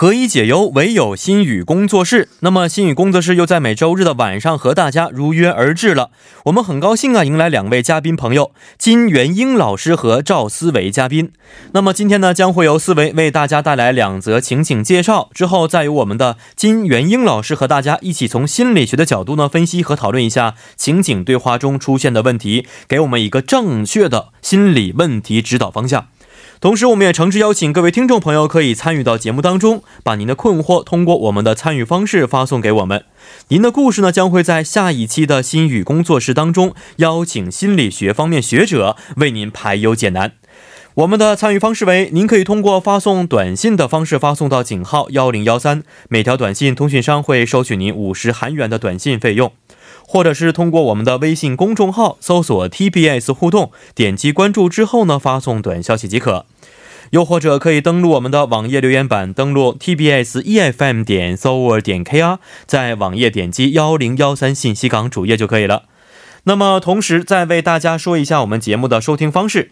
何以解忧，唯有心语工作室。那么，心语工作室又在每周日的晚上和大家如约而至了。我们很高兴啊，迎来两位嘉宾朋友金元英老师和赵思维嘉宾。那么今天呢，将会由思维为大家带来两则情景介绍，之后再由我们的金元英老师和大家一起从心理学的角度呢分析和讨论一下情景对话中出现的问题，给我们一个正确的心理问题指导方向。同时，我们也诚挚邀请各位听众朋友可以参与到节目当中，把您的困惑通过我们的参与方式发送给我们。您的故事呢，将会在下一期的心语工作室当中邀请心理学方面学者为您排忧解难。我们的参与方式为：您可以通过发送短信的方式发送到井号幺零幺三，每条短信通讯商会收取您五十韩元的短信费用；或者是通过我们的微信公众号搜索 TBS 互动，点击关注之后呢，发送短消息即可。又或者可以登录我们的网页留言板，登录 tbs efm 点 s o r 点 kr，在网页点击幺零幺三信息港主页就可以了。那么，同时再为大家说一下我们节目的收听方式，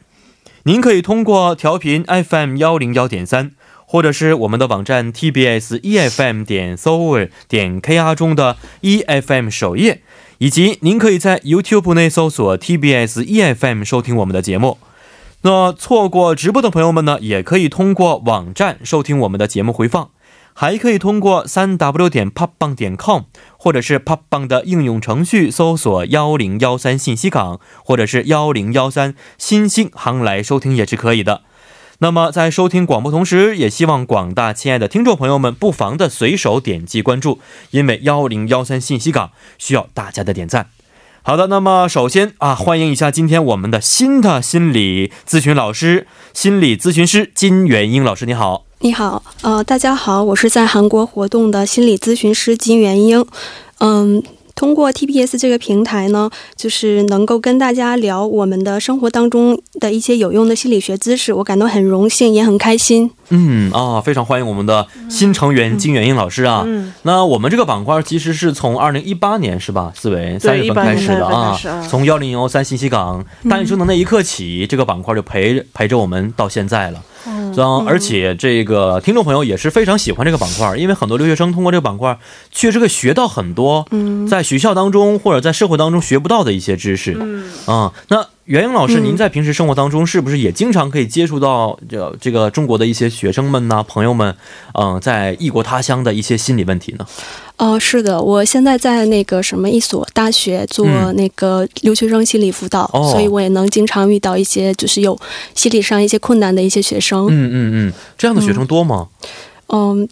您可以通过调频 FM 幺零幺点三，或者是我们的网站 tbs efm 点 s o r 点 kr 中的 efm 首页，以及您可以在 YouTube 内搜索 tbs efm 收听我们的节目。那错过直播的朋友们呢，也可以通过网站收听我们的节目回放，还可以通过三 w 点 popbang 点 com，或者是 popbang 的应用程序搜索幺零幺三信息港，或者是幺零幺三新星航来收听也是可以的。那么在收听广播同时，也希望广大亲爱的听众朋友们不妨的随手点击关注，因为幺零幺三信息港需要大家的点赞。好的，那么首先啊，欢迎一下今天我们的新的心理咨询老师，心理咨询师金元英老师，你好。你好，呃，大家好，我是在韩国活动的心理咨询师金元英，嗯。通过 TBS 这个平台呢，就是能够跟大家聊我们的生活当中的一些有用的心理学知识，我感到很荣幸，也很开心。嗯啊，非常欢迎我们的新成员金元英老师啊。嗯，那我们这个板块其实是从二零一八年是吧？四维三月份开始的啊，从幺零幺三信息港诞生的那一刻起，这个板块就陪陪着我们到现在了。嗯，而且这个听众朋友也是非常喜欢这个板块，因为很多留学生通过这个板块确实可以学到很多，嗯，在学校当中或者在社会当中学不到的一些知识，嗯啊，那。袁英老师，您在平时生活当中是不是也经常可以接触到这这个中国的一些学生们呢？朋友们，嗯，在异国他乡的一些心理问题呢？哦，是的，我现在在那个什么一所大学做那个留学生心理辅导，所以我也能经常遇到一些就是有心理上一些困难的一些学生。嗯嗯嗯，这样的学生多吗？嗯，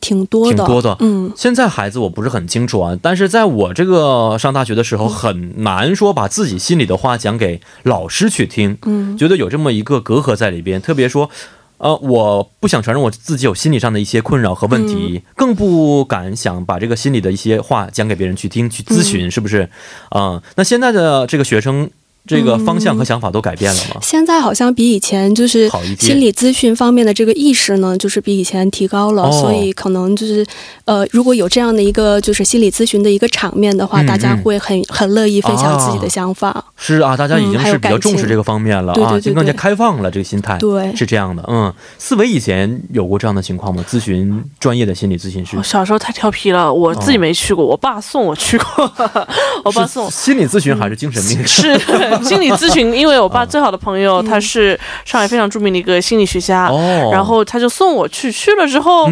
挺多的，挺多的。嗯，现在孩子我不是很清楚啊，但是在我这个上大学的时候，很难说把自己心里的话讲给老师去听。嗯，觉得有这么一个隔阂在里边，特别说，呃，我不想承认我自己有心理上的一些困扰和问题，更不敢想把这个心里的一些话讲给别人去听去咨询，是不是？啊，那现在的这个学生。这个方向和想法都改变了吗？现在好像比以前就是心理咨询方面的这个意识呢，就是比以前提高了，所以可能就是呃，如果有这样的一个就是心理咨询的一个场面的话，大家会很很乐意分享自己的想法。是啊，大家已经是比较重视这个方面了啊，就更加开放了这个心态。对，是这样的。嗯，思维以前有过这样的情况吗？咨询专业的心理咨询师？小时候太调皮了，我自己没去过，我爸送我去过。我爸送心理咨询还是精神病？是。心理咨询，因为我爸最好的朋友他是上海非常著名的一个心理学家，然后他就送我去，去了之后，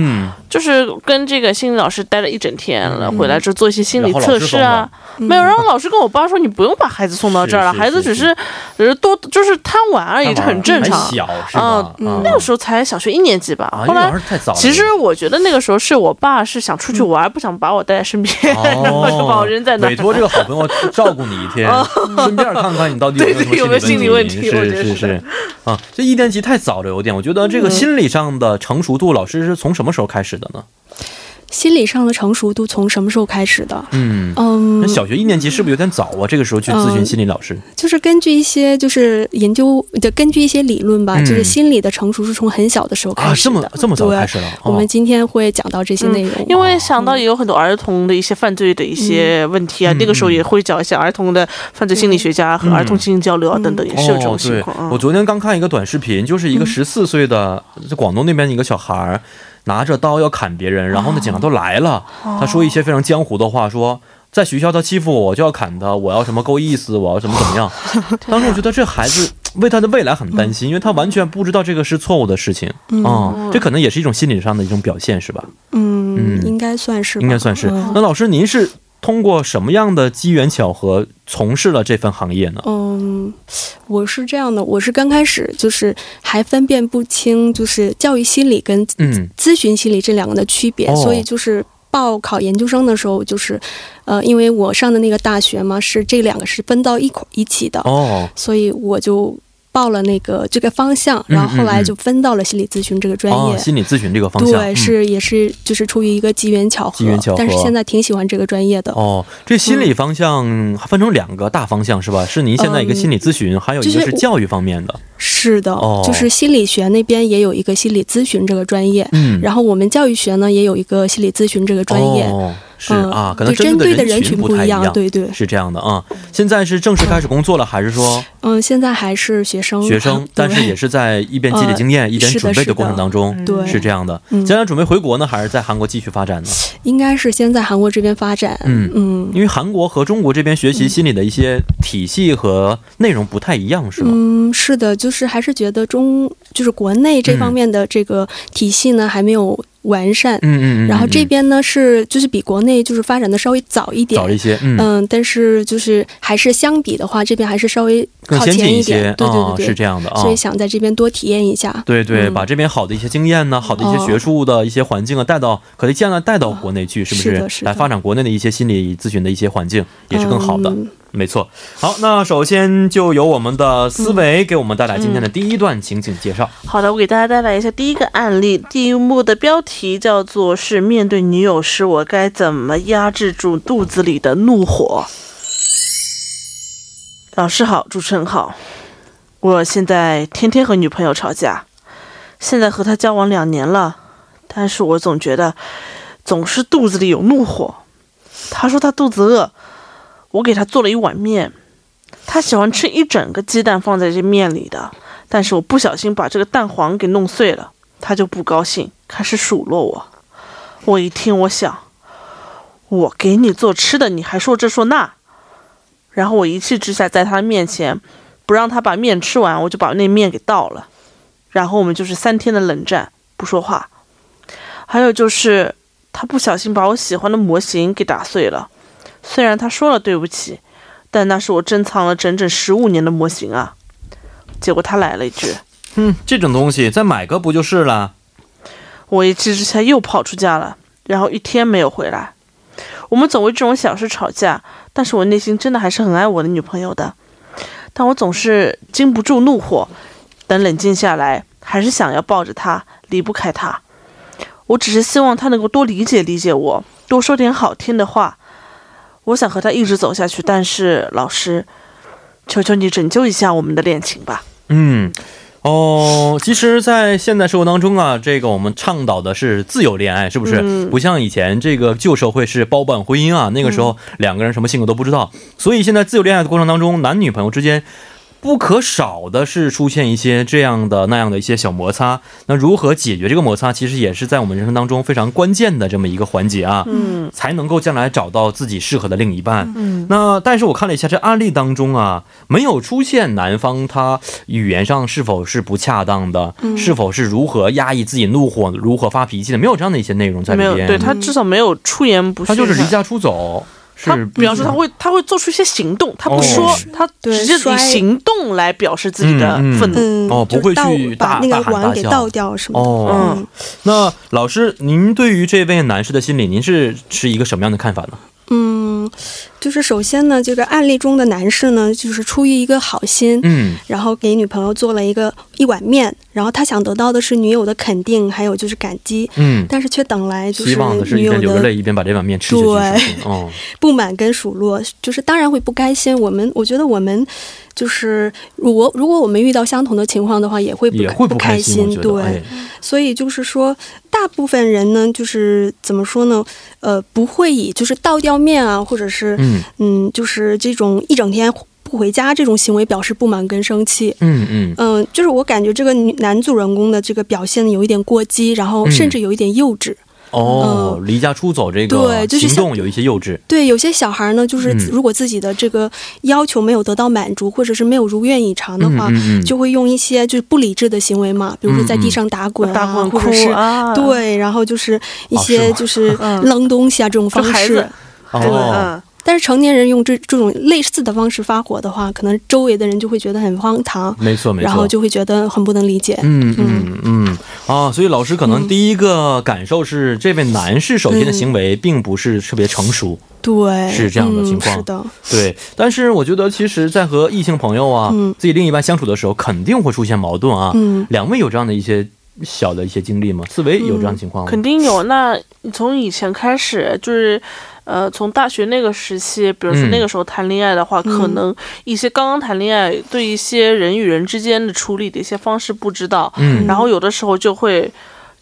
就是跟这个心理老师待了一整天了，回来之后做一些心理测试啊，没有，然后老师跟我爸说，你不用把孩子送到这儿了，孩子只是只是多就是贪玩而已，这很正常。嗯，那个时候才小学一年级吧。后来其实我觉得那个时候是我爸是想出去玩，不想把我带在身边，然后 就把我扔在那，委托这个好朋友照顾你一天，顺便看看。你到底有没有心理问题？是是是，啊，这一年级太早了，有点。我觉得这个心理上的成熟度，老师是从什么时候开始的呢？心理上的成熟度从什么时候开始的？嗯嗯，那小学一年级是不是有点早啊？这个时候去咨询心理老师，就是根据一些就是研究的，根据一些理论吧，就是心理的成熟是从很小的时候开始的，这么这么早开始了。我们今天会讲到这些内容，因为想到也有很多儿童的一些犯罪的一些问题啊，那个时候也会找一些儿童的犯罪心理学家和儿童进行交流啊等等，也是有这种情况。我昨天刚看一个短视频，就是一个十四岁的在广东那边一个小孩儿。拿着刀要砍别人，然后呢，警察都来了。他说一些非常江湖的话，说在学校他欺负我，我就要砍他，我要什么够意思，我要什么怎么样。当时我觉得这孩子为他的未来很担心，因为他完全不知道这个是错误的事情啊。这可能也是一种心理上的一种表现，是吧？嗯嗯，应该算是，应该算是。那老师，您是？通过什么样的机缘巧合从事了这份行业呢？嗯，我是这样的，我是刚开始就是还分辨不清就是教育心理跟嗯咨询心理这两个的区别，所以就是报考研究生的时候就是，呃，因为我上的那个大学嘛是这两个是分到一块一起的哦，所以我就。报了那个这个方向，然后后来就分到了心理咨询这个专业。心理咨询这个方向，对，是也是就是出于一个机缘巧合。机缘巧合。但是现在挺喜欢这个专业的。哦，这心理方向分成两个大方向是吧？是您现在一个心理咨询，还有一个是教育方面的。是的，就是心理学那边也有一个心理咨询这个专业。嗯。然后我们教育学呢也有一个心理咨询这个专业。哦。是啊，可能针对的人群不太一样，对对，是这样的啊。现在是正式开始工作了，还是说？嗯，现在还是学生。学生，但是也是在一边积累经验，一边准备的过程当中，对，是这样的。将来准备回国呢，还是在韩国继续发展呢？应该是先在韩国这边发展。嗯嗯，因为韩国和中国这边学习心理的一些体系和内容不太一样，是吗？嗯，是的，就是还是觉得中就是国内这方面的这个体系呢，还没有。完善，嗯嗯嗯，然后这边呢是就是比国内就是发展的稍微早一点，早一些，嗯，但是就是还是相比的话，这边还是稍微靠前一点，对对对对，是这样的啊，所以想在这边多体验一下，对对，把这边好的一些经验呢，好的一些学术的一些环境啊带到，可以尽量带到国内去，是不是？来发展国内的一些心理咨询的一些环境，也是更好的。没错，好，那首先就由我们的思维给我们带来今天的第一段情景介绍。好的，我给大家带来一下第一个案例，第一幕的标题叫做“是面对女友时，我该怎么压制住肚子里的怒火”。老师好，主持人好，我现在天天和女朋友吵架，现在和她交往两年了，但是我总觉得总是肚子里有怒火。她说她肚子饿。我给他做了一碗面，他喜欢吃一整个鸡蛋放在这面里的，但是我不小心把这个蛋黄给弄碎了，他就不高兴，开始数落我。我一听，我想，我给你做吃的，你还说这说那，然后我一气之下在他面前不让他把面吃完，我就把那面给倒了，然后我们就是三天的冷战，不说话。还有就是他不小心把我喜欢的模型给打碎了。虽然他说了对不起，但那是我珍藏了整整十五年的模型啊！结果他来了一句：“哼，这种东西再买个不就是了？”我一气之下又跑出家了，然后一天没有回来。我们总为这种小事吵架，但是我内心真的还是很爱我的女朋友的。但我总是禁不住怒火，等冷静下来，还是想要抱着她，离不开她。我只是希望她能够多理解理解我，多说点好听的话。我想和他一直走下去，但是老师，求求你拯救一下我们的恋情吧。嗯，哦，其实，在现代社会当中啊，这个我们倡导的是自由恋爱，是不是？不像以前这个旧社会是包办婚姻啊，那个时候两个人什么性格都不知道，所以现在自由恋爱的过程当中，男女朋友之间。不可少的是出现一些这样的那样的一些小摩擦，那如何解决这个摩擦，其实也是在我们人生当中非常关键的这么一个环节啊，嗯，才能够将来找到自己适合的另一半。嗯，那但是我看了一下这案例当中啊，没有出现男方他语言上是否是不恰当的，是否是如何压抑自己怒火、如何发脾气的，没有这样的一些内容在里边。对他至少没有出言不逊，他就是离家出走。他比方说他会他会做出一些行动，他不说，他直接以行动来表示自己的愤怒哦，不会去把那个碗给倒掉什么哦。嗯，那老师，您对于这位男士的心理，您是持一个什么样的看法呢？嗯，就是首先呢，这个案例中的男士呢，就是出于一个好心，嗯，然后给女朋友做了一个一碗面，然后他想得到的是女友的肯定，还有就是感激，嗯，但是却等来就是女友的是一边流着泪一边把这碗面吃下去，对，哦，不满跟数落，就是当然会不开心。我们我觉得我们就是如果如果我们遇到相同的情况的话，也会也会不开心，对，哎、所以就是说，大部分人呢，就是怎么说呢？呃，不会以就是倒掉面啊，或者是嗯嗯，就是这种一整天。不回家这种行为表示不满跟生气，嗯嗯嗯，就是我感觉这个女男主人公的这个表现有一点过激，然后甚至有一点幼稚。哦，离家出走这个对，就是行动有一些幼稚。对，有些小孩呢，就是如果自己的这个要求没有得到满足，或者是没有如愿以偿的话，就会用一些就是不理智的行为嘛，比如说在地上打滚啊，或者是对，然后就是一些就是扔东西啊这种方式。哦。但是成年人用这这种类似的方式发火的话，可能周围的人就会觉得很荒唐，没错没错，然后就会觉得很不能理解。嗯嗯嗯啊，所以老师可能第一个感受是，这位男士首先的行为并不是特别成熟，对，是这样的情况。是的，对。但是我觉得，其实，在和异性朋友啊，自己另一半相处的时候，肯定会出现矛盾啊。嗯，两位有这样的一些小的一些经历吗？四维有这样的情况吗？肯定有。那从以前开始就是。呃，从大学那个时期，比如说那个时候谈恋爱的话，嗯、可能一些刚刚谈恋爱，对一些人与人之间的处理的一些方式不知道，嗯，然后有的时候就会。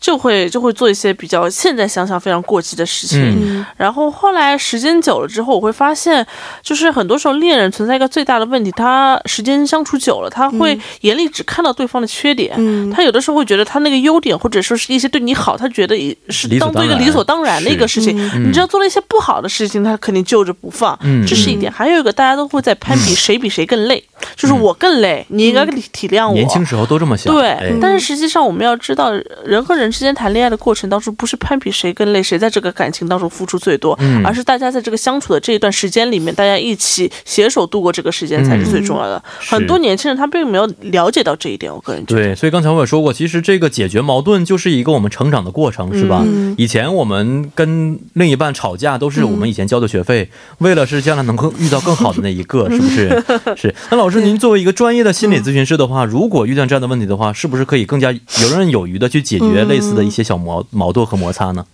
就会就会做一些比较现在想想非常过激的事情，嗯、然后后来时间久了之后，我会发现，就是很多时候恋人存在一个最大的问题，他时间相处久了，他会眼里只看到对方的缺点，嗯、他有的时候会觉得他那个优点或者说是一些对你好，他觉得是当做一个理所当然的一个事情。你知道做了一些不好的事情，他肯定揪着不放，嗯、这是一点。还有一个大家都会在攀比谁比谁更累，就是我更累，你应该体谅我。年轻时候都这么想，对，哎、但是实际上我们要知道，人和人之间谈恋爱的过程当中，不是攀比谁更累，谁在这个感情当中付出最多，嗯、而是大家在这个相处的这一段时间里面，大家一起携手度过这个时间才是最重要的。嗯、很多年轻人他并没有了解到这一点，我个人觉得。对，所以刚才我也说过，其实这个解决矛盾就是一个我们成长的过程，是吧？嗯、以前我们跟另一半吵架，都是我们以前交的学费，为了是将来能够遇到更好的那一个，是不是？是。那老师，您作为一个专业的心理咨询师的话，如果遇到这样的问题的话，是不是可以更加游刃有余的去解决类似的一些小矛矛盾和摩擦呢？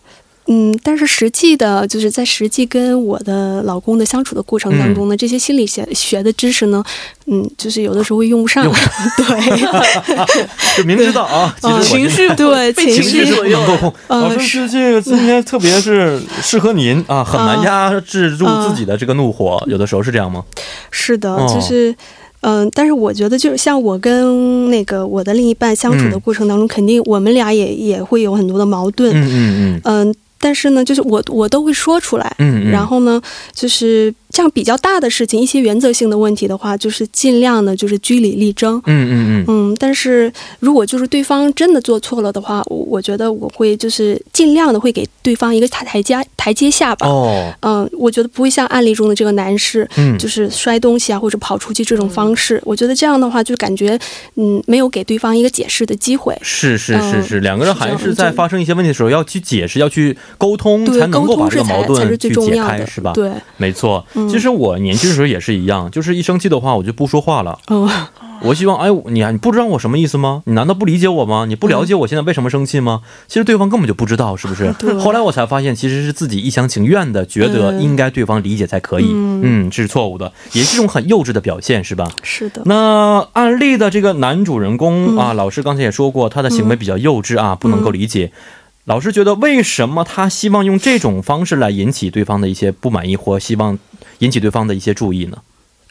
嗯，但是实际的，就是在实际跟我的老公的相处的过程当中呢，嗯、这些心理学学的知识呢，嗯，就是有的时候会用不上。对，就明知道啊，其实情绪对情绪是不能够控。呃、老师，这个今天特别是适合您啊，很难压制住自己的这个怒火，呃、有的时候是这样吗？是的，哦、就是。嗯，但是我觉得，就是像我跟那个我的另一半相处的过程当中，嗯、肯定我们俩也也会有很多的矛盾。嗯嗯嗯。但是呢，就是我我都会说出来。嗯,嗯。然后呢，就是像比较大的事情，一些原则性的问题的话，就是尽量的，就是据理力争。嗯嗯嗯。嗯，但是如果就是对方真的做错了的话，我我觉得我会就是尽量的会给对方一个台台阶台阶下吧。哦。嗯，我觉得不会像案例中的这个男士，嗯，就是摔东西啊或者跑出去这种方式。嗯、我觉得这样的话，就感觉嗯没有给对方一个解释的机会。是是是是，嗯、两个人还是在发生一些问题的时候要去解释，要去沟通，才能够把这个矛盾去解开，是吧？对，没错。嗯、其实我年轻的时候也是一样，就是一生气的话，我就不说话了。哦。我希望，哎，你你不知道我什么意思吗？你难道不理解我吗？你不了解我现在为什么生气吗？其实对方根本就不知道，是不是？后来我才发现，其实是自己一厢情愿的，觉得应该对方理解才可以。嗯,嗯，这是错误的，也是一种很幼稚的表现，是吧？是的。那案例的这个男主人公、嗯、啊，老师刚才也说过，他的行为比较幼稚啊，不能够理解。老师觉得，为什么他希望用这种方式来引起对方的一些不满意，或希望引起对方的一些注意呢？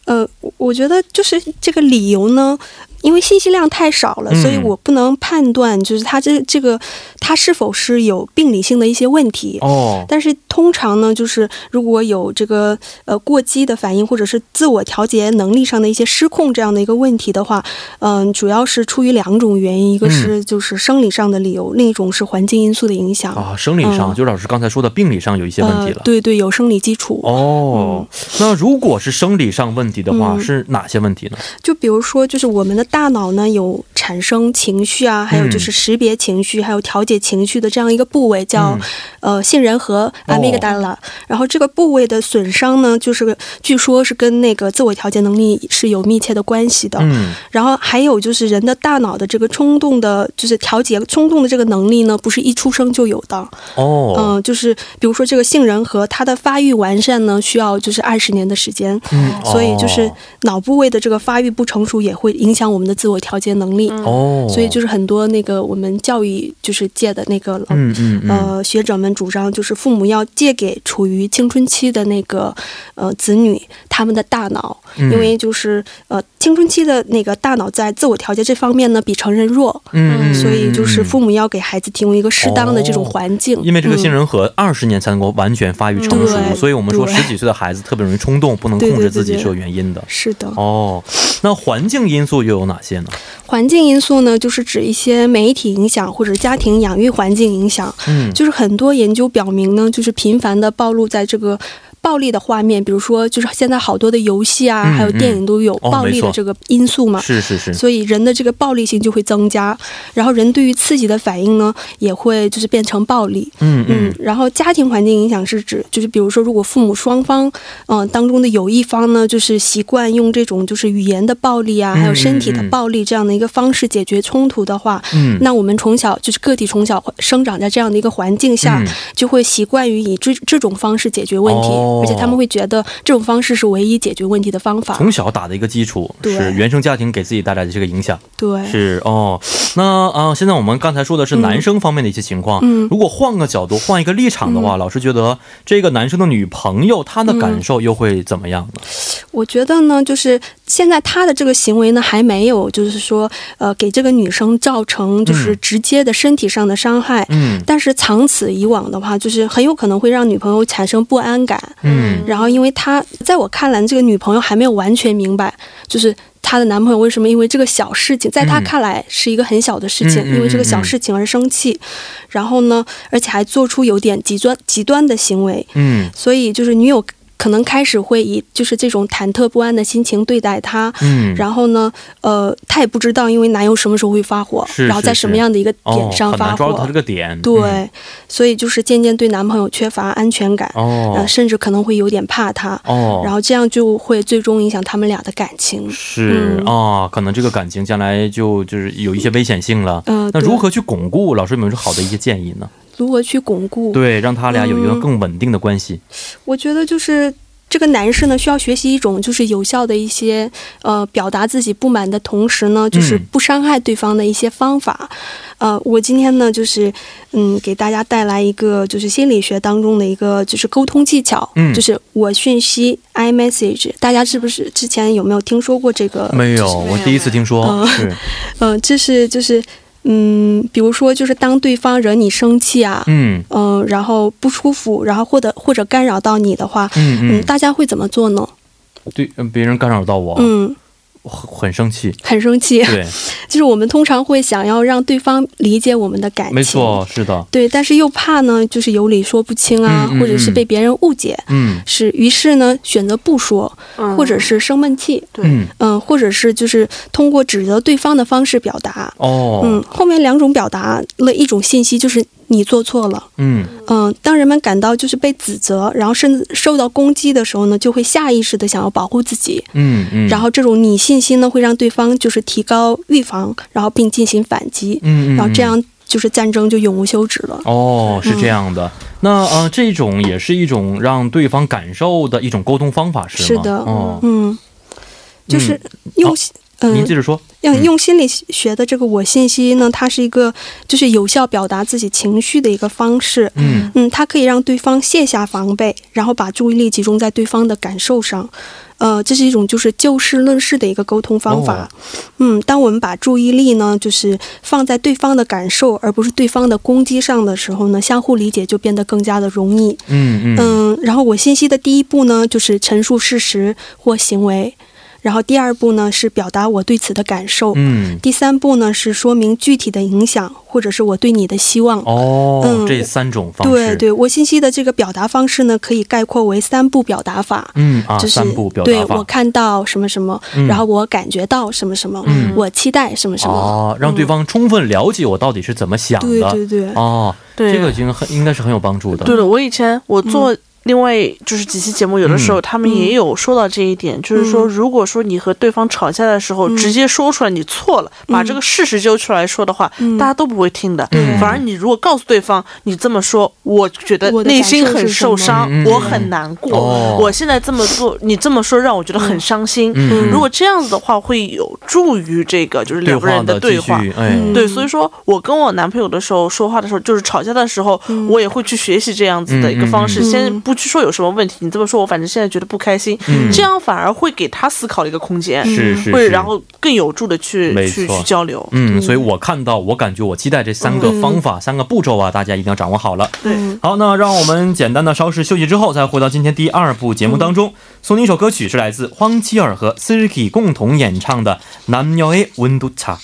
呃，我觉得就是这个理由呢，因为信息量太少了，嗯、所以我不能判断，就是他这这个他是否是有病理性的一些问题。哦。但是通常呢，就是如果有这个呃过激的反应，或者是自我调节能力上的一些失控这样的一个问题的话，嗯、呃，主要是出于两种原因，一个是就是生理上的理由，嗯、另一种是环境因素的影响。啊，生理上、嗯、就是老师刚才说的病理上有一些问题了。呃、对对，有生理基础。哦，那如果是生理上问题的话，嗯、是哪些问题呢？就比如说，就是我们的大脑呢有产生情绪啊，还有就是识别情绪，还有调节情绪的这样一个部位叫呃杏仁核阿米格达拉。然后这个部位的损伤呢，就是据说是跟那个自我调节能力是有密切的关系的。嗯。然后还有就是人的大脑的这个冲动的，就是调节冲动的这个能力呢，不是一出生就有的。哦。嗯，就是比如说这个杏仁核，它的发育完善呢，需要就是二十年的时间。嗯。所以就是脑部位的这个发育不成熟，也会影响我们的自我调节能力。哦。所以就是很多那个我们教育就是界的那个嗯嗯呃学者们主张，就是父母要借给处于青春期的那个呃子女他们的大脑，因为就是呃青春期的那个大脑在自我调节这方面呢比成人弱。嗯。所以就是父母要给孩子提供一个适当的这种环境。因为这个杏仁核二十年才能够完全发育成熟，所以我们说十几岁的孩子特别容易冲动，不能控制自己是有原因的。是的。哦，那环境因素又有哪些呢？环境因素呢，就是指一些媒体影响或者家庭养育环境影响。嗯，就是很多研究表明呢，就是频繁的暴露在这个。暴力的画面，比如说，就是现在好多的游戏啊，还有电影都有暴力的这个因素嘛。是是是。所以人的这个暴力性就会增加，然后人对于刺激的反应呢，也会就是变成暴力。嗯嗯。然后家庭环境影响是指，就是比如说，如果父母双方嗯当中的有一方呢，就是习惯用这种就是语言的暴力啊，还有身体的暴力这样的一个方式解决冲突的话，嗯，那我们从小就是个体从小生长在这样的一个环境下，就会习惯于以这这种方式解决问题。而且他们会觉得这种方式是唯一解决问题的方法。从小打的一个基础是原生家庭给自己带来的这个影响。对，是哦。那啊，现在我们刚才说的是男生方面的一些情况。嗯，如果换个角度，换一个立场的话，老师觉得这个男生的女朋友他的感受又会怎么样呢？我觉得呢，就是现在他的这个行为呢，还没有就是说呃给这个女生造成就是直接的身体上的伤害。嗯。但是长此以往的话，就是很有可能会让女朋友产生不安感。嗯，然后因为他在我看来，这个女朋友还没有完全明白，就是她的男朋友为什么因为这个小事情，在她看来是一个很小的事情，因为这个小事情而生气，然后呢，而且还做出有点极端极端的行为。嗯，所以就是女友。可能开始会以就是这种忐忑不安的心情对待他，嗯，然后呢，呃，他也不知道因为男友什么时候会发火，然后在什么样的一个点上发火，抓住他这个点，对，所以就是渐渐对男朋友缺乏安全感，哦，甚至可能会有点怕他，哦，然后这样就会最终影响他们俩的感情，是啊，可能这个感情将来就就是有一些危险性了，嗯，那如何去巩固？老师有没有好的一些建议呢？如何去巩固？对，让他俩有一个更稳定的关系。我觉得就是这个男士呢，需要学习一种就是有效的一些呃表达自己不满的同时呢，就是不伤害对方的一些方法。呃，我今天呢，就是嗯，给大家带来一个就是心理学当中的一个就是沟通技巧，嗯，就是我讯息 i message，大家是不是之前有没有听说过这个？没有，我第一次听说。嗯，嗯，这是就是。嗯，比如说，就是当对方惹你生气啊，嗯嗯，然后不舒服，然后或者或者干扰到你的话，嗯嗯，大家会怎么做呢？对，别人干扰到我，嗯。很生气，很生气。对，就是我们通常会想要让对方理解我们的感情，没错，是的。对，但是又怕呢，就是有理说不清啊，或者是被别人误解，嗯，是，于是呢，选择不说，或者是生闷气，对，嗯，或者是就是通过指责对方的方式表达。哦，嗯，后面两种表达了一种信息，就是。你做错了，嗯。嗯，当人们感到就是被指责，然后甚至受到攻击的时候呢，就会下意识的想要保护自己，嗯嗯，然后这种你信心呢，会让对方就是提高预防，然后并进行反击，嗯嗯，然后这样就是战争就永无休止了。哦，是这样的，那呃，这种也是一种让对方感受的一种沟通方法，是吗？是的，哦，嗯，就是用。您接着说，用用心理学的这个我信息呢，它是一个就是有效表达自己情绪的一个方式。嗯嗯，它可以让对方卸下防备，然后把注意力集中在对方的感受上。呃，这是一种就是就事论事的一个沟通方法。嗯，当我们把注意力呢，就是放在对方的感受，而不是对方的攻击上的时候呢，相互理解就变得更加的容易。嗯嗯嗯，然后我信息的第一步呢，就是陈述事实或行为。然后第二步呢是表达我对此的感受，嗯，第三步呢是说明具体的影响或者是我对你的希望。哦，嗯这三种方式，对对，我信息的这个表达方式呢，可以概括为三步表达法。嗯啊，就是三步表对达法，我看到什么什么，嗯然后我感觉到什么什么，嗯我期待什么什么。哦，让对方充分了解我到底是怎么想的，对对对，哦，对这个已经很应该是很有帮助的，对了，我以前我做另外就是几期节目，有的时候嗯。他们也有说到这一点，就是说，如果说你和对方吵架的时候，嗯。直接说出来你错了，把这个事实揪出来说的话，嗯。大家都不会听的。嗯。反而你如果告诉对方你这么说，我觉得内心很受伤，我很难过，哦。我现在这么做，你这么说让我觉得很伤心。嗯，如果这样子的话，会有助于这个就是两个人话的继对话。续，哎，嗯对，所以说我跟我男朋友的时候说话的时候，就是吵架的时候，嗯。我也会去学习这样子的一个方式，先不去说有什么问题？你这么说，我反正现在觉得不开心。嗯，这样反而会给他思考的一个空间，是是是，会然后更有助的去去去交流。嗯，所以我看到，我感觉，我期待这三个方法、三个步骤啊，大家一定要掌握好了。对，好，那让我们简单的稍事休息之后，再回到今天第二部节目当中。送你一首歌曲，是来自荒基尔和 Siki 共同演唱的《南喵 A 温度差》。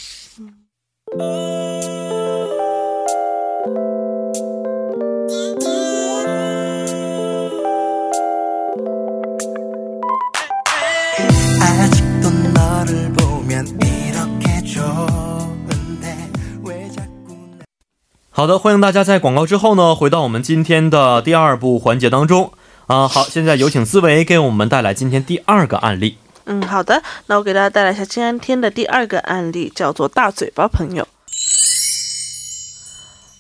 好的，欢迎大家在广告之后呢，回到我们今天的第二部环节当中。啊、好，现在有请思维给我们带来今天第二个案例。嗯，好的，那我给大家带来一下今天的第二个案例，叫做大嘴巴朋友。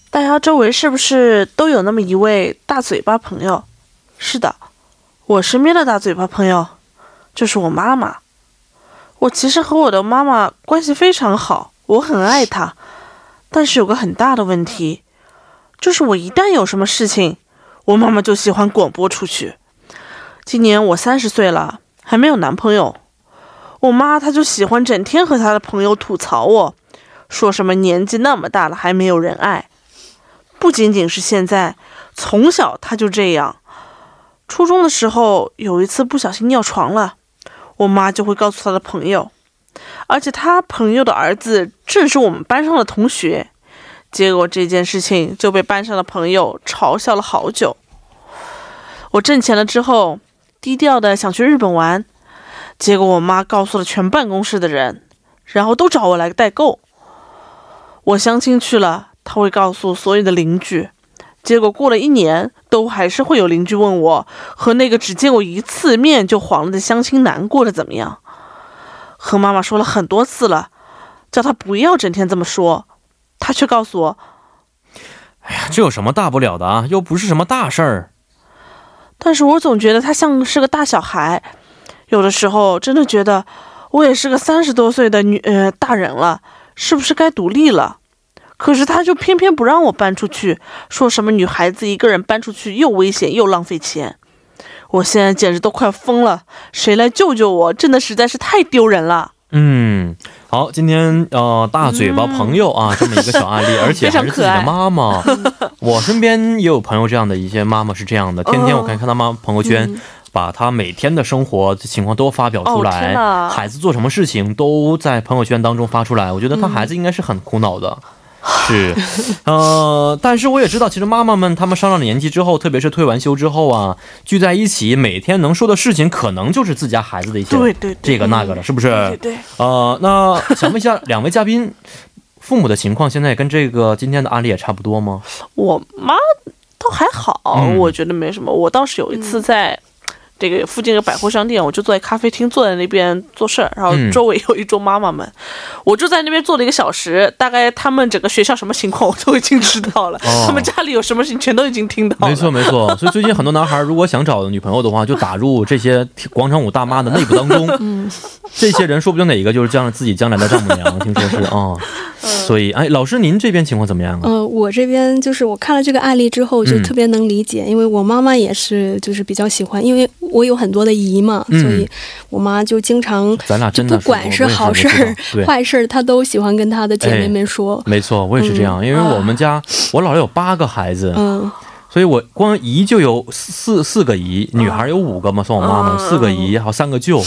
大家周围是不是都有那么一位大嘴巴朋友？是的，我身边的大嘴巴朋友就是我妈妈。我其实和我的妈妈关系非常好，我很爱她，但是有个很大的问题，就是我一旦有什么事情，我妈妈就喜欢广播出去。今年我三十岁了，还没有男朋友，我妈她就喜欢整天和她的朋友吐槽我，说什么年纪那么大了还没有人爱。不仅仅是现在，从小她就这样。初中的时候，有一次不小心尿床了，我妈就会告诉她的朋友，而且他朋友的儿子正是我们班上的同学。结果这件事情就被班上的朋友嘲笑了好久。我挣钱了之后，低调的想去日本玩，结果我妈告诉了全办公室的人，然后都找我来代购。我相亲去了，她会告诉所有的邻居，结果过了一年，都还是会有邻居问我和那个只见过一次面就黄了的相亲男过得怎么样。和妈妈说了很多次了，叫她不要整天这么说，她却告诉我，哎呀这有什么大不了的啊？又不是什么大事儿。但是我总觉得他像是个大小孩，有的时候真的觉得我也是个三十多岁的女呃大人了，是不是该独立了？可是他就偏偏不让我搬出去，说什么女孩子一个人搬出去又危险又浪费钱。我现在简直都快疯了，谁来救救我？真的实在是太丢人了。嗯，好，今天呃大嘴巴朋友啊，这么一个小案例，而且还是自己的妈妈。我身边也有朋友这样的一些妈妈是这样的，天天我看看他妈朋友圈。把他每天的生活情况都发表出来，哦孩子做什么事情都在朋友圈当中发出来。我觉得他孩子应该是很苦恼的，是，呃，但是我也知道，其实妈妈们她们上了年纪之后，特别是退完休之后啊，聚在一起，每天能说的事情，可能就是自家孩子的一些对对对这个那个了，是不是？对对，呃，那想问一下两位嘉宾，父母的情况现在跟这个今天的案例也差不多吗？我妈倒还好，嗯我觉得没什么。我当时有一次在。这个附近的百货商店，我就坐在咖啡厅，坐在那边做事儿，然后嗯周围有一桌妈妈们，我就在那边坐了一个小时，大概他们整个学校什么情况 我都已经知道了，哦他们家里有什么事情全都已经听到了。没错，没错。所以最近很多男孩如果想找女朋友的话，就打入这些广场舞大妈的内部当中。嗯 这些人说不定哪一个就是将来自己将来的丈母娘，听说是啊。嗯所以，哎，老师您这边情况怎么样啊？呃，我这边就是我看了这个案例之后，就嗯特别能理解，因为我妈妈也是，就是比较喜欢，因为我有很多的姨嘛，嗯。所以我妈就经常咱俩真的不管是好事儿、坏事儿，她都喜欢跟她的姐妹们说。没错，我也是这样，因为我们家我姥姥有八个孩子，嗯。所以我光姨就有四四个姨，女孩有五个嘛，算我妈妈，嗯四个姨，还有三个舅，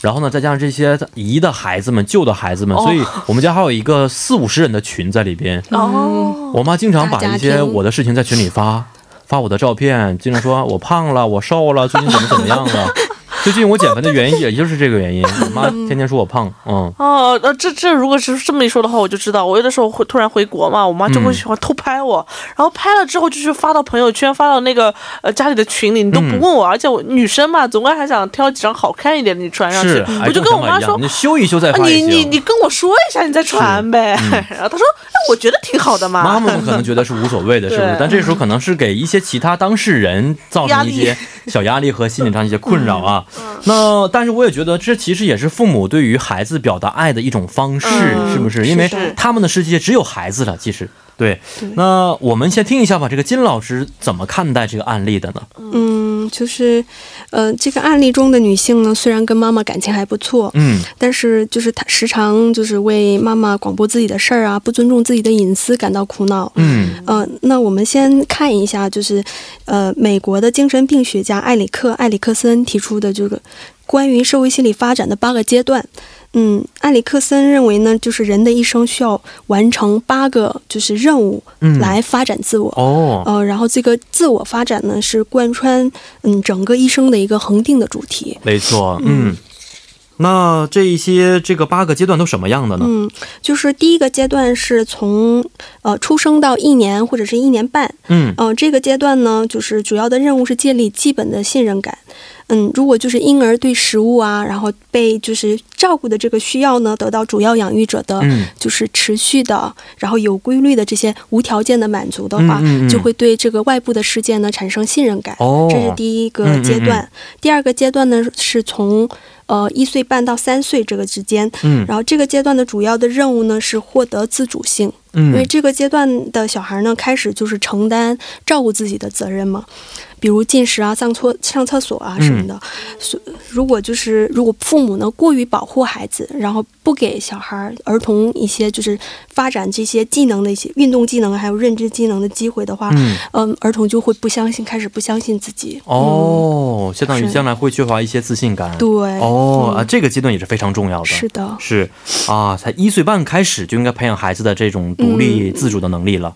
然后呢，再加上这些姨的孩子们、舅的孩子们，哦。所以我们家还有一个四五十人的群在里边。哦，我妈经常把一些我的事情在群里发，发我的照片，经常说我胖了，我瘦了，最近怎么怎么样了。最近我减肥的原因也就是这个原因，我妈天天说我胖，嗯，哦，那，这这如果是这么一说的话，我就知道，我有的时候会突然回国嘛，我妈就会喜欢偷拍我，然后拍了之后就去发到朋友圈，发到那个呃家里的群里，你都不问我，而且我女生嘛，总归还想挑几张好看一点的你传上去是，，我就跟我妈说你修一修再啊发。你你你跟我说一下，你再传呗。然后她说，哎，我觉得挺好的嘛。妈妈们可能觉得是无所谓的，是不是？但这时候可能是给一些其他当事人造成一些小压力和心理上一些困扰啊。那但是我也觉得这其实也是父母对于孩子表达爱的一种方式，嗯是不是？因为他们的世界只有孩子了，其实。对，那我们先听一下吧，这个金老师怎么看待这个案例的呢？嗯，就是，呃，这个案例中的女性呢，虽然跟妈妈感情还不错，嗯但是就是她时常就是为妈妈广播自己的事儿啊，不尊重自己的隐私感到苦恼。嗯呃，那我们先看一下，就是呃，美国的精神病学家埃里克·埃里克森提出的这个关于社会心理发展的八个阶段。嗯，埃里克森认为呢，就是人的一生需要完成八个就是任务嗯，来发展自我。哦，呃，然后这个自我发展呢，是贯穿嗯整个一生的一个恒定的主题。没错，嗯。那这一些这个八个阶段都什么样的呢？嗯，就是第一个阶段是从呃出生到一年或者是一年半，嗯呃，这个阶段呢，就是主要的任务是建立基本的信任感。嗯，如果就是婴儿对食物啊，然后被就是照顾的这个需要呢，得到主要养育者的，嗯就是持续的，然后有规律的这些无条件的满足的话，嗯嗯嗯就会对这个外部的世界呢产生信任感。哦这是第一个阶段。第二个阶段呢，是从呃一岁半到三岁这个之间，嗯然后这个阶段的主要的任务呢是获得自主性。因为嗯这个阶段的小孩呢，开始就是承担照顾自己的责任嘛，比如进食啊、上厕上厕所啊什么的。所、如果就是如果父母呢过于保护孩子，然后不给小孩儿童一些就是发展这些技能的一些运动技能还有认知技能的机会的话，嗯嗯，儿童就会不相信，开始不相信自己。哦，相当于将来会缺乏一些自信感。嗯，对，哦、啊，嗯这个阶段也是非常重要的。是的，是啊，才一岁半开始就应该培养孩子的这种独立自主的能力了。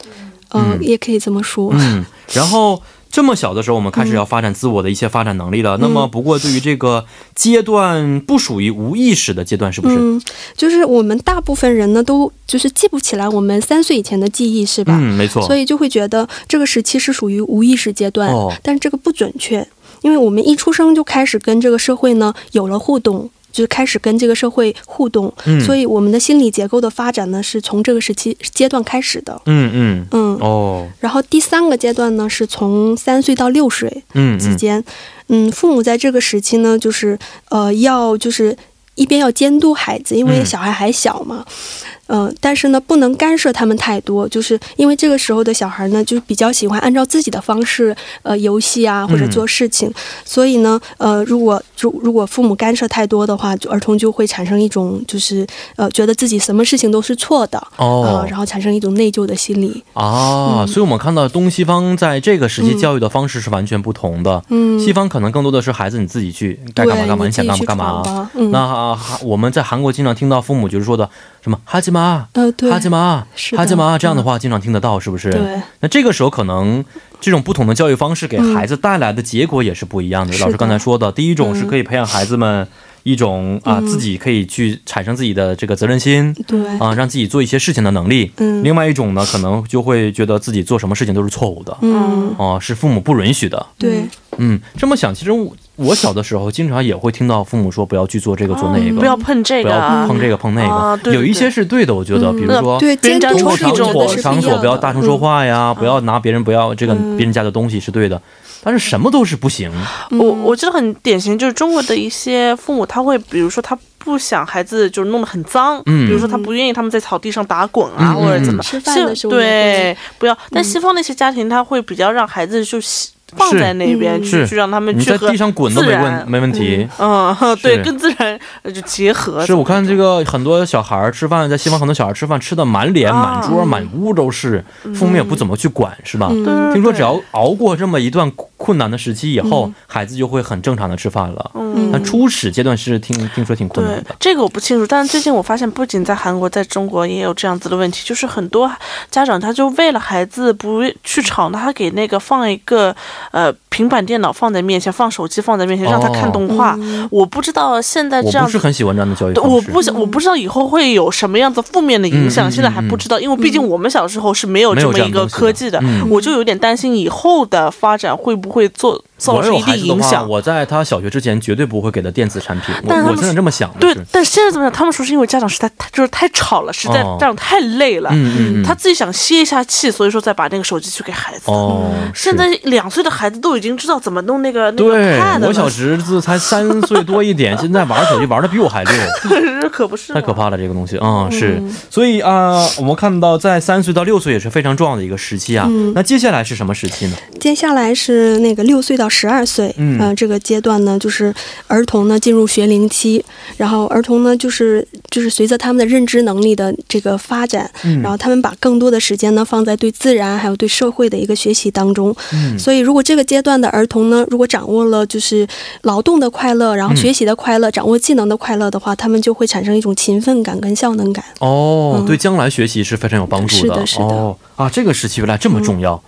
嗯，嗯也可以这么说。嗯，然后这么小的时候，我们开始要发展自我的一些发展能力了。那么，不过对于这个阶段不属于无意识的阶段，是不是？嗯，就是我们大部分人呢，都就是记不起来我们三岁以前的记忆，是吧？嗯，没错。所以就会觉得这个时期是属于无意识阶段，哦但这个不准确，因为我们一出生就开始跟这个社会呢有了互动。就是开始跟这个社会互动，嗯。所以我们的心理结构的发展呢，是从这个时期阶段开始的。嗯嗯。嗯，哦。然后第三个阶段呢，是从三岁到六岁之间。嗯，父母在这个时期呢，就是呃，要就是一边要监督孩子，因为嗯。小孩还小嘛，嗯、但是呢，不能干涉他们太多，就是因为这个时候的小孩呢，就是比较喜欢按照自己的方式，呃，游戏啊或者嗯做事情，所以呢，呃，如果如如果父母干涉太多的话，就儿童就会产生一种就是呃，觉得自己什么事情都是错的。哦呃，然后产生一种内疚的心理。啊，所以我们看到东西方在这个时期嗯教育的方式是完全不同的。嗯，西方可能更多的是孩子你自己去该干嘛干嘛，你想干嘛干嘛那、我们在韩国经常听到父母就是说的什么哈基玛，呃，对，哈基玛，是哈基玛这样的话经常听得到，是不是？对。那这个时候可能这种不同的教育方式给孩子带来的结果也是不一样的。老师刚才说的，第一种是可以培养孩子们一种啊、嗯自己可以去产生自己的这个责任心。对，啊，让自己做一些事情的能力。嗯另外一种呢，可能就会觉得自己做什么事情都是错误的，嗯，哦、是父母不允许的。对，嗯，这么想，其实我我小的时候经常也会听到父母说不要去做这个做那个，哦不要碰这个不要碰这个碰那个。啊对对有一些是对的，我觉得，嗯比如说。对，别人家监督公共场所场所不要大声说。话呀，不要拿别人不要这个嗯别人家的东西是对的，但是什么都是不行。嗯我我记得很典型，就是中国的一些父母，他会比如说他不想孩子就是弄得很脏，嗯比如说他不愿意他们在草地上打滚啊，嗯或者怎么。吃饭的时候对，不要。但西方那些家庭，他会比较让孩子就洗放在那边嗯去，去让他们你在去和地上滚都没问没问题。嗯，对，是跟自然呃就结合。是我看这个很多小孩儿吃饭，在西方很多小孩儿吃饭吃的满脸、啊满桌、满屋都是，父母也不怎么去管，是吧？嗯听说只要熬过这么一段困难的时期以后，嗯孩子就会很正常的吃饭了。嗯那初始阶段是听听说挺困难的。对这个我不清楚，但是最近我发现，不仅在韩国，在中国也有这样子的问题，就是很多家长他就为了孩子不去吵，他给那个放一个呃平板电脑放在面前，放手机放在面前，让他看动画。嗯我不知道现在我不是这样子。很喜欢这样的教育方式。我不想，我不知道以后会有什么样子负面的影响，现在还不知道，因为毕竟我们小时候是没有这么一个科技的，嗯我就有点担心以后的发展会不会做造我有成一定孩子的话，影响。我在他小学之前绝对不会给他电子产品。我但是他们我现在这么想的对，，但是现在怎么样？他们说是因为家长实在太就是太吵了，实在哦这样太累了，嗯嗯嗯，他自己想歇一下气，所以说再把那个手机去给孩子。哦，现在两岁的孩子都已经知道怎么弄那个那个对 pad，我小侄子才三岁多一点，现在玩手机玩的比我还溜。这可不是太可怕了，这个东西啊、嗯，是，所以啊、我们看到在三岁到六岁也是非常重要的一个时期啊。嗯那接下来是什么时期呢？接下来是那个六岁到十二岁，嗯。呃，这个阶段呢，就是儿童呢进入学龄期，然后儿童呢就是就是随着他们的认知能力的这个发展，嗯。然后他们把更多的时间呢放在对自然还有对社会的一个学习当中。嗯。所以，如果这个阶段的儿童呢，如果掌握了就是劳动的快乐，然后嗯。学习的快乐，掌握技能的快乐的话，他们就会产生一种勤奋感跟效能感。哦，嗯。对将来学习是非常有帮助的。是的是的。哦啊，这个时期原来这么重要。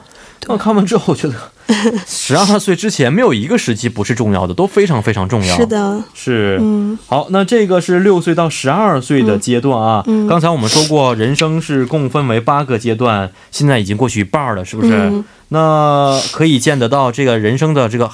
那看完之后，我觉得十二岁之前没有一个时期不是重要的，都非常非常重要。是，的，是。嗯好，那这个是六岁到十二岁的阶段啊。嗯嗯刚才我们说过，人生是共分为八个阶段，现在已经过去一半了，是不是？嗯那可以见得到，这个人生的这个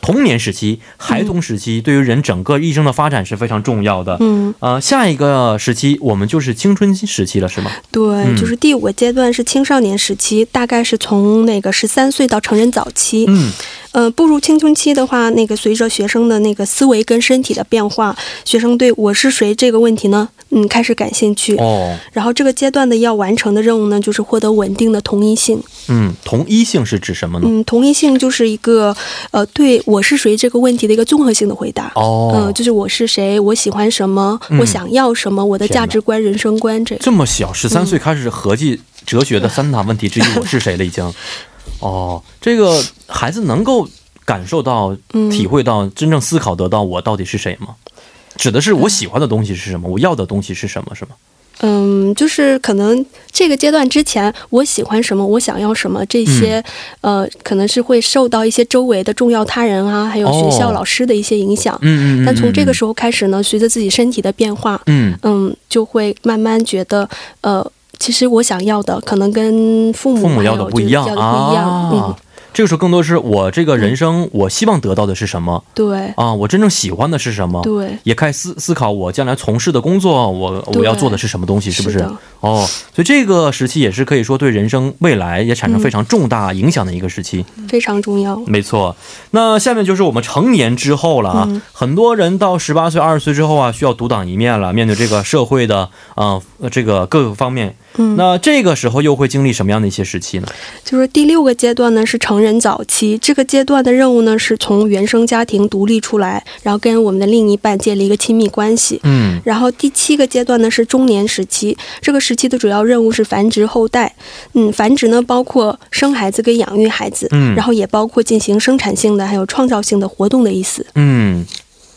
童年时期、孩童时期，对于人整个一生的发展是非常重要的。嗯，呃，下一个时期我们就是青春期时期了，是吗？对，嗯就是第五个阶段是青少年时期，大概是从那个十三岁到成人早期。嗯，呃，步入青春期的话，那个随着学生的那个思维跟身体的变化，学生对我是谁这个问题呢，嗯，开始感兴趣。哦，然后这个阶段的要完成的任务呢，就是获得稳定的同一性。嗯，同一性是指什么呢？嗯，同一性就是一个呃，对我是谁这个问题的一个综合性的回答。哦，嗯、就是我是谁，我喜欢什么，嗯我想要什么，我的价值观、人生观，这个。这么小，十三岁开始合计哲学的三大问题之一，我是谁了已经。哦，这个孩子能够感受到、嗯体会到、真正思考得到我到底是谁吗？指的是我喜欢的东西是什么，我要的东西是什么，是吗？嗯，就是可能这个阶段之前，我喜欢什么，我想要什么，这些、嗯呃，可能是会受到一些周围的重要他人啊，还有学校哦老师的一些影响。嗯嗯嗯。但从这个时候，候开始呢，随着自己身体的变化，嗯嗯，就会慢慢觉得，呃，其实我想要的可能跟父母父母要的不一样。啊嗯，。这个时候更多是我这个人生，我希望得到的是什么对啊？我真正喜欢的是什么？对，也开始思思考我将来从事的工作，我我要做的是什么东西，是不是？是哦，所以这个时期也是可以说对人生未来也产生非常重大影响的一个时期。非常重要。没错，那下面就是我们成年之后了啊。嗯很多人到十八岁、二十岁之后啊，需要独当一面了，面对这个社会的呃这个各个方面。嗯，那这个时候又会经历什么样的一些时期呢？就是第六个阶段呢是成人早期，这个阶段的任务呢是从原生家庭独立出来，然后跟我们的另一半建立一个亲密关系。嗯然后第七个阶段呢是中年时期，这个时期的主要任务是繁殖后代。嗯，繁殖呢包括生孩子跟养育孩子，嗯然后也包括进行生产性的还有创造性的活动的意思。嗯，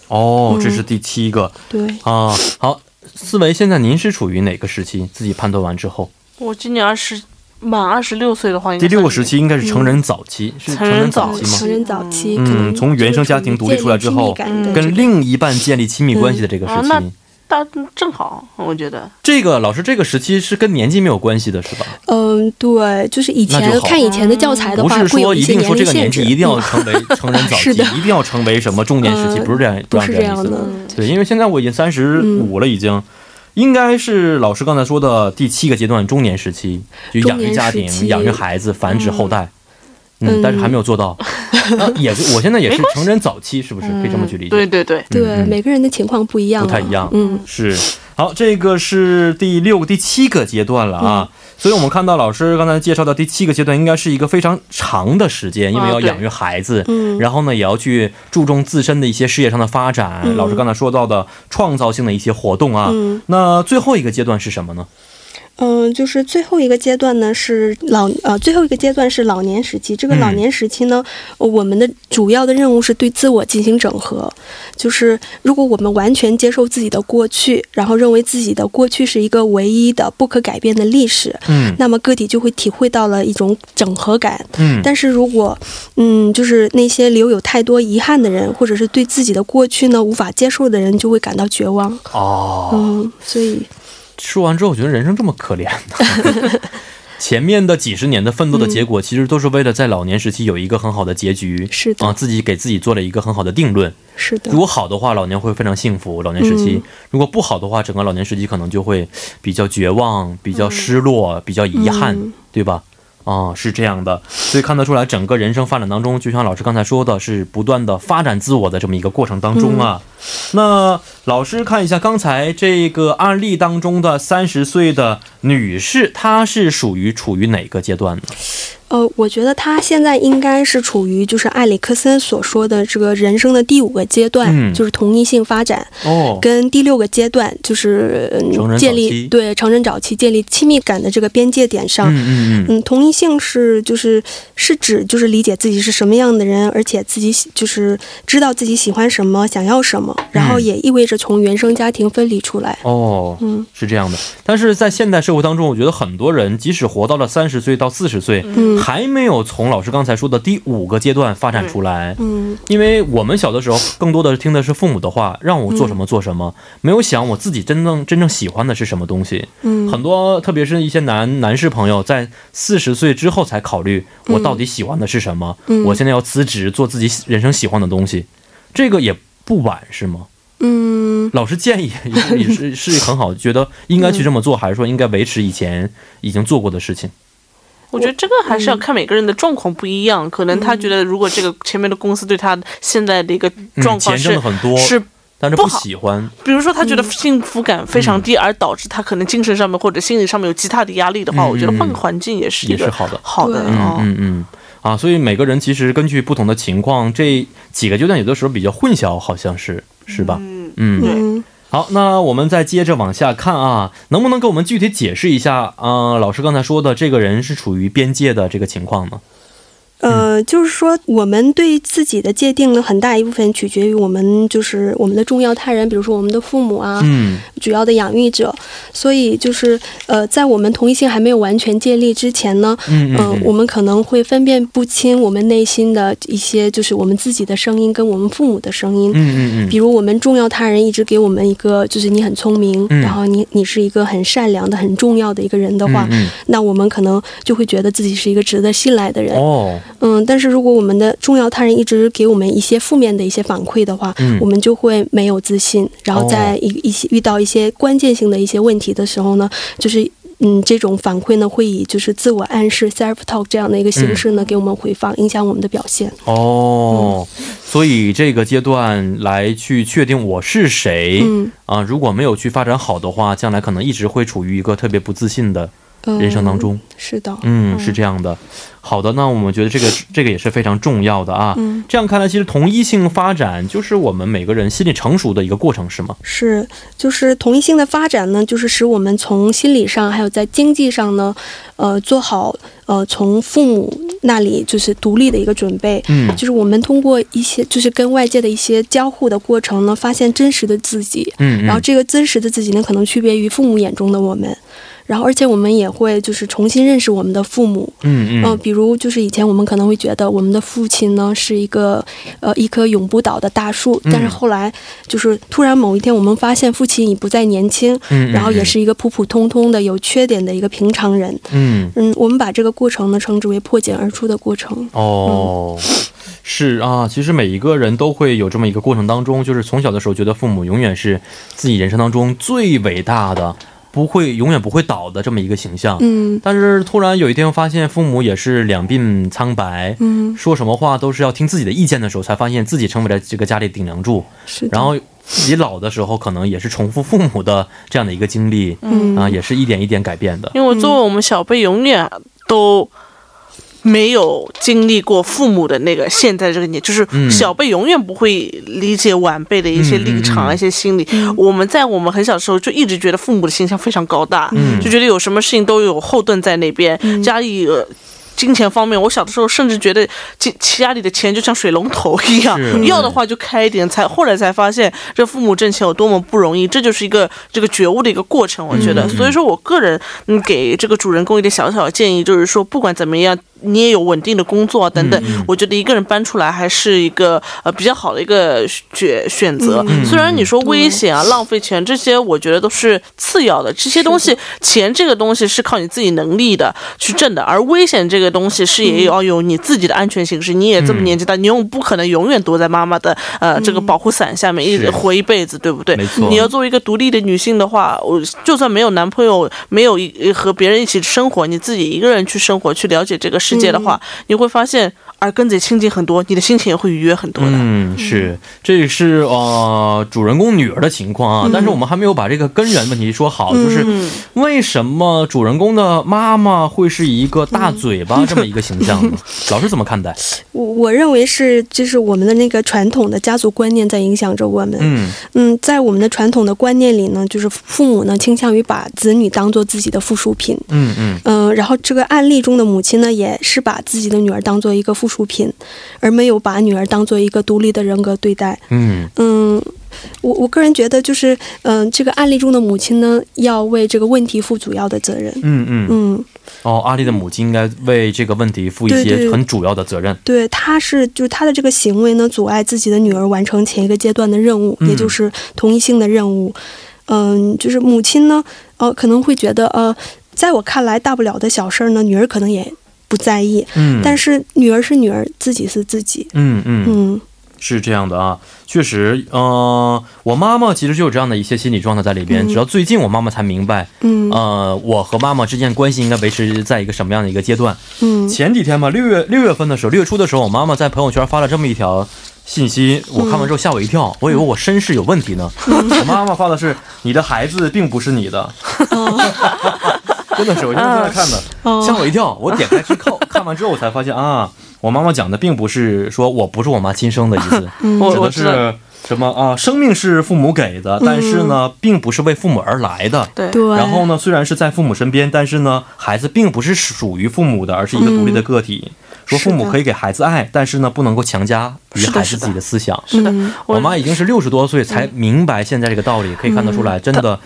哦，嗯这是第七个、对，啊。好，思维，现在您是处于哪个时期？自己判断完之后，我今年二十满二十六岁的话，第六个时期应该是成人早期，是成人早期吗？成人早期，嗯从原生家庭独立出来之后跟另一半建立亲密关系的这个时期。嗯啊大正好，我觉得这个老师，这个时期是跟年纪没有关系的，是吧？嗯，对，就是以前看以前的教材的话，不是说一定说这个。年纪一定要嗯成为成人早期，一定要成为什么中年时期，呃不是这样，不让这样意思是这样的。嗯对，因为现在我已经三十五了，已经。应该是老师刚才说的第七个阶段，中年时期，就养育家庭、养育孩子、繁殖后代。嗯，嗯但是还没有做到。啊，也是，我现在也是成人早期，是不是可以这么去理解？对对对，对，每个人的情况不一样、啊，不太一样嗯，是，好，这个是第六个、第七个阶段了啊。所以我们看到老师刚才介绍的第七个阶段，应该是一个非常长的时间，因为要养育孩子，嗯然后呢，也要去注重自身的一些事业上的发展。嗯老师刚才说到的创造性的一些活动啊。嗯那最后一个阶段是什么呢？嗯，就是最后一个阶段呢是老呃最后一个阶段是老年时期。这个老年时期呢，呃我们的主要的任务是对自我进行整合。就是如果我们完全接受自己的过去，然后认为自己的过去是一个唯一的不可改变的历史，嗯那么个体就会体会到了一种整合感。嗯，但是如果，嗯，就是那些留有太多遗憾的人，或者是对自己的过去呢无法接受的人，就会感到绝望。哦，嗯，所以，说完之后，我觉得人生这么可怜呢。前面的几十年的奋斗的结果，其实都是为了在老年时期有一个很好的结局。是的啊，自己给自己做了一个很好的定论。是的如，果好的话，老年会非常幸福，老年时期；嗯如果不好的话，整个老年时期可能就会比较绝望、比较失落、比较遗憾，嗯对吧？啊、是这样的，所以看得出来，整个人生发展当中，就像老师刚才说的，是不断的发展自我的这么一个过程当中啊。那老师看一下刚才这个案例当中的三十岁的女士，她是属于处于哪个阶段呢？呃，我觉得她现在应该是处于就是埃里克森所说的这个人生的第五个阶段，嗯。就是同一性发展，哦，跟第六个阶段就是、嗯建立对成人早期建立亲密感的这个边界点上。嗯嗯嗯，嗯，同一性是就是是指就是理解自己是什么样的人，而且自己喜就是知道自己喜欢什么，想要什么，然后嗯。也意味着从原生家庭分离出来。哦，嗯是这样的。但是在现代社会当中，我觉得很多人即使活到了三十岁到四十岁，嗯还没有从老师刚才说的第五个阶段发展出来。嗯因为我们小的时候更多的听的是父母的话，让我做什么做什么，没有想我自己真正真正喜欢的是什么东西。嗯很多特别是一些男男士朋友，在四十岁之后才考虑我到底喜欢的是什么，嗯我现在要辞职做自己人生喜欢的东西，这个也不晚是吗？嗯老师建议也是 是很好，觉得应该去这么做，还是说应该维持以前已经做过的事情？我觉得这个还是要看每个人的状况不一样，可能他觉得如果这个前面的公司对他现在的一个状况是、很多，是，但是不喜欢。比如说他觉得幸福感非常低，而导致他可能精神上面或者心理上面有极大的压力的话，嗯我觉得换个环境也是一个也是好的好的对嗯哦。嗯嗯。啊，所以每个人其实根据不同的情况，这几个阶段有的时候比较混淆，好像是是吧？嗯，嗯，好，那我们再接着往下看啊，能不能给我们具体解释一下啊、老师刚才说的这个人是处于边界的这个情况呢？呃，就是说，我们对自己的界定呢，很大一部分取决于我们就是我们的重要他人，比如说我们的父母啊，嗯。主要的养育者。所以就是呃，在我们同一性还没有完全建立之前呢，嗯呃，我们可能会分辨不清我们内心的一些就是我们自己的声音跟我们父母的声音。嗯嗯嗯。比如我们重要他人一直给我们一个，就是你很聪明，嗯。然后你你是一个很善良的、很重要的一个人的话，嗯那我们可能就会觉得自己是一个值得信赖的人。嗯，但是如果我们的重要他人一直给我们一些负面的一些反馈的话，嗯我们就会没有自信，然后在一一些遇到一些关键性的一些问题的时候呢，就是。嗯，这种反馈呢，会以就是自我暗示 （self talk） 这样的一个形式呢，给我们回放，影响我们的表现。哦，所以这个阶段来去确定我是谁、嗯，啊，如果没有去发展好的话，将来可能一直会处于一个特别不自信的呃人生当中。是的，嗯，是这样的。好的，那我们觉得这个这个也是非常重要的啊。嗯，这样看来，其实同一性发展就是我们每个人心理成熟的一个过程，是吗？是，就是同一性的发展呢，就是使我们从心理上还有在经济上呢，呃，做好呃从父母那里就是独立的一个准备。嗯就是我们通过一些就是跟外界的一些交互的过程呢，发现真实的自己，嗯，然后这个真实的自己呢，可能区别于父母眼中的我们。然后，而且我们也会就是重新认识我们的父母，嗯嗯呃，比如就是以前我们可能会觉得我们的父亲呢是一个呃一棵永不倒的大树，嗯但是后来就是突然某一天我们发现父亲已不再年轻，嗯，然后也是一个普普通通的有缺点的一个平常人。嗯嗯，我们把这个过程呢称之为破茧而出的过程。哦。是啊，其实每一个人都会有这么一个过程当中，就是从小的时候觉得父母永远是自己人生当中最伟大的，不会永远不会倒的这么一个形象。嗯但是突然有一天发现父母也是两鬓苍白，嗯，说什么话都是要听自己的意见的时候，才发现自己成为了这个家里顶梁柱。是。然后自己老的时候，可能也是重复父母的这样的一个经历，嗯啊，也是一点一点改变的。因为作为我们小辈，永远都没有经历过父母的那个现在这个年，就是小辈永远不会理解晚辈的一些立场、一些心理。我们在我们很小的时候就一直觉得父母的形象非常高大，就觉得有什么事情都有后盾在那边，家里。金钱方面，我小的时候甚至觉得家家里的钱就像水龙头一样，要的话就开一点。才后来才发现，这父母挣钱有多么不容易，这就是一个这个觉悟的一个过程。我觉得，所以说我个人嗯给这个主人公一点小小的建议，就是说不管怎么样。你也有稳定的工作等等，我觉得一个人搬出来还是一个呃比较好的一个选选择。虽然你说危险啊、浪费钱这些，我觉得都是次要的。这些东西，钱这个东西是靠你自己能力的去挣的，而危险这个东西是也要有你自己的安全形式。你也这么年纪大，你又不可能永远躲在妈妈的呃这个保护伞下面一直活一辈子，对不对？你要作为一个独立的女性的话，我就算没有男朋友，没有一和别人一起生活，你自己一个人去生活，去了解这个世界的话，你会发现。而跟着亲近很多，你的心情也会愉悦很多的。嗯，是，这是呃主人公女儿的情况啊。但是我们还没有把这个根源问题说好，就是为什么主人公的妈妈会是一个大嘴巴这么一个形象呢？老师怎么看待？我我认为是，就是我们的那个传统的家族观念在影响着我们。嗯嗯，在我们的传统的观念里呢，就是父母呢倾向于把子女当做自己的附属品。嗯嗯嗯，然后这个案例中的母亲呢，也是把自己的女儿当做一个附。出品，而没有把女儿当做一个独立的人格对待。嗯嗯，我我个人觉得，就是嗯，这个案例中的母亲呢，要为这个问题负主要的责任。嗯嗯嗯。哦，阿丽的母亲应该为这个问题负一些很主要的责任。对，她是就是她的这个行为呢，阻碍自己的女儿完成前一个阶段的任务，也就是同一性的任务。嗯，就是母亲呢，呃，可能会觉得，呃，在我看来大不了的小事儿呢，女儿可能也。不在意，嗯，但是女儿是女儿，自己是自己，嗯嗯。嗯，是这样的啊，确实，嗯，我妈妈其实就有这样的一些心理状态在里边，直到最近我妈妈才明白，嗯，呃，我和妈妈之间关系应该维持在一个什么样的一个阶段，嗯，前几天吧，六月六月份的时候，六月初的时候，我妈妈在朋友圈发了这么一条信息，我看完之后吓我一跳，我以为我身世有问题呢，我妈妈发的是你的孩子并不是你的。真的是，我现在正在看的，吓我一跳。我点开去看，看完之后我才发现啊，我妈妈讲的并不是说我不是我妈亲生的意思，指的是什么啊？生命是父母给的，但是呢，并不是为父母而来的。对。然后呢，虽然是在父母身边，但是呢，孩子并不是属于父母的，而是一个独立的个体。说父母可以给孩子爱，但是呢，不能够强加于孩子自己的思想。是的，我妈已经是六十多岁才明白现在这个道理，可以看得出来，真的。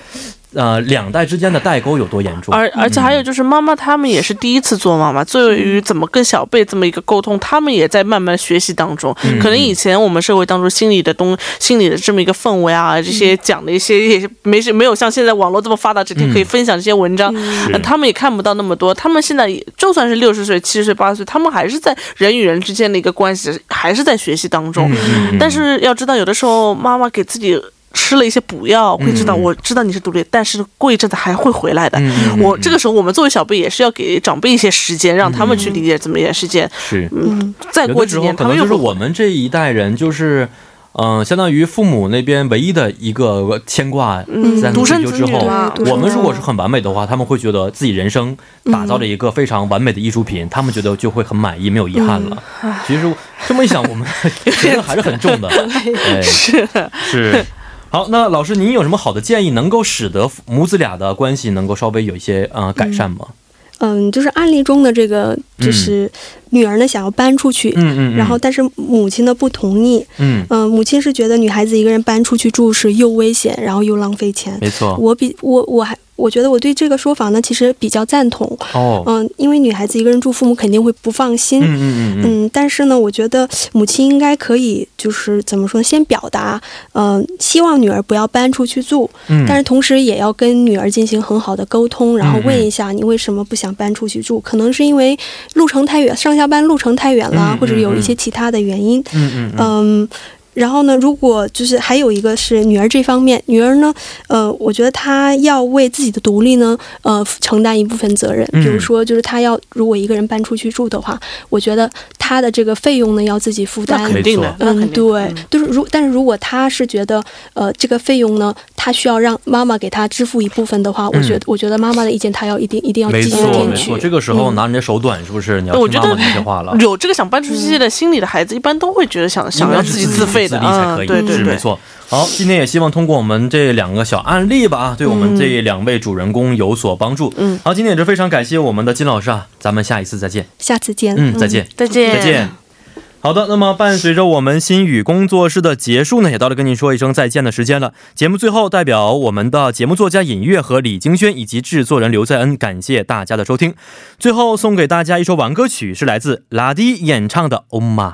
呃，两代之间的代沟有多严重？而而且还有就是，妈妈他们也是第一次做妈妈，对于怎么跟小辈这么一个沟通，他们也在慢慢学习当中。可能以前我们社会当中心理的东心理的这么一个氛围啊，这些讲的一些也没没有像现在网络这么发达，整天可以分享这些文章，他们也看不到那么多。他们现在就算是六十岁、七十岁、八十岁，他们还是在人与人之间的一个关系，还是在学习当中。但是要知道，有的时候妈妈给自己。吃了一些补药，会知道我知道你是独立，但是过一阵子还会回来的。我这个时候，我们作为小辈也是要给长辈一些时间，让他们去理解这么一件事情。是，嗯，再过几年，可能就是我们这一代人，就是嗯，相当于父母那边唯一的一个牵挂。在退休之后，我们如果是很完美的话，他们会觉得自己人生打造了一个非常完美的艺术品，他们觉得就会很满意，没有遗憾了。其实这么一想，我们 责任还是很重的。是 是。好，那老师，您有什么好的建议，能够使得母子俩的关系能够稍微有一些呃改善吗？嗯，就是案例中的这个，就是女儿呢想要搬出去，嗯嗯，然后但是母亲呢不同意，嗯嗯，母亲是觉得女孩子一个人搬出去住是又危险，然后又浪费钱，没错，我比我我还。我觉得我对这个说法呢，其实比较赞同。哦，嗯，因为女孩子一个人住，父母肯定会不放心。嗯嗯嗯。但是呢，我觉得母亲应该可以，就是怎么说？先表达，嗯，希望女儿不要搬出去住。嗯。但是同时也要跟女儿进行很好的沟通，然后问一下你为什么不想搬出去住？可能是因为路程太远，上下班路程太远了，或者有一些其他的原因。嗯嗯嗯。然后呢，如果就是还有一个是女儿这方面，女儿呢，呃，我觉得她要为自己的独立呢，呃，承担一部分责任。比如说，就是她要如果一个人搬出去住的话，我觉得她的这个费用呢要自己负担。肯定的，嗯，对，就是如但是如果她是觉得呃这个费用呢，她需要让妈妈给她支付一部分的话，我觉得我觉得妈妈的意见她要一定一定要继续听取。没错，这个时候拿你的手短是不是？你要听妈妈那些话了。有这个想搬出去的心理的孩子，一般都会觉得想想要自己自费的啊，对对对，没错。好，今天也希望通过我们这两个小案例吧，啊，对我们这两位主人公有所帮助。嗯，好，今天也是非常感谢我们的金老师啊，咱们下一次再见。下次见。嗯，再见，再见，再见。好的，那么伴随着我们心语工作室的结束呢，也到了跟您说一声再见的时间了。节目最后，代表我们的节目作家尹月和李京轩以及制作人刘在恩，感谢大家的收听。最后送给大家一首晚歌曲，是来自拉迪演唱的《欧玛》。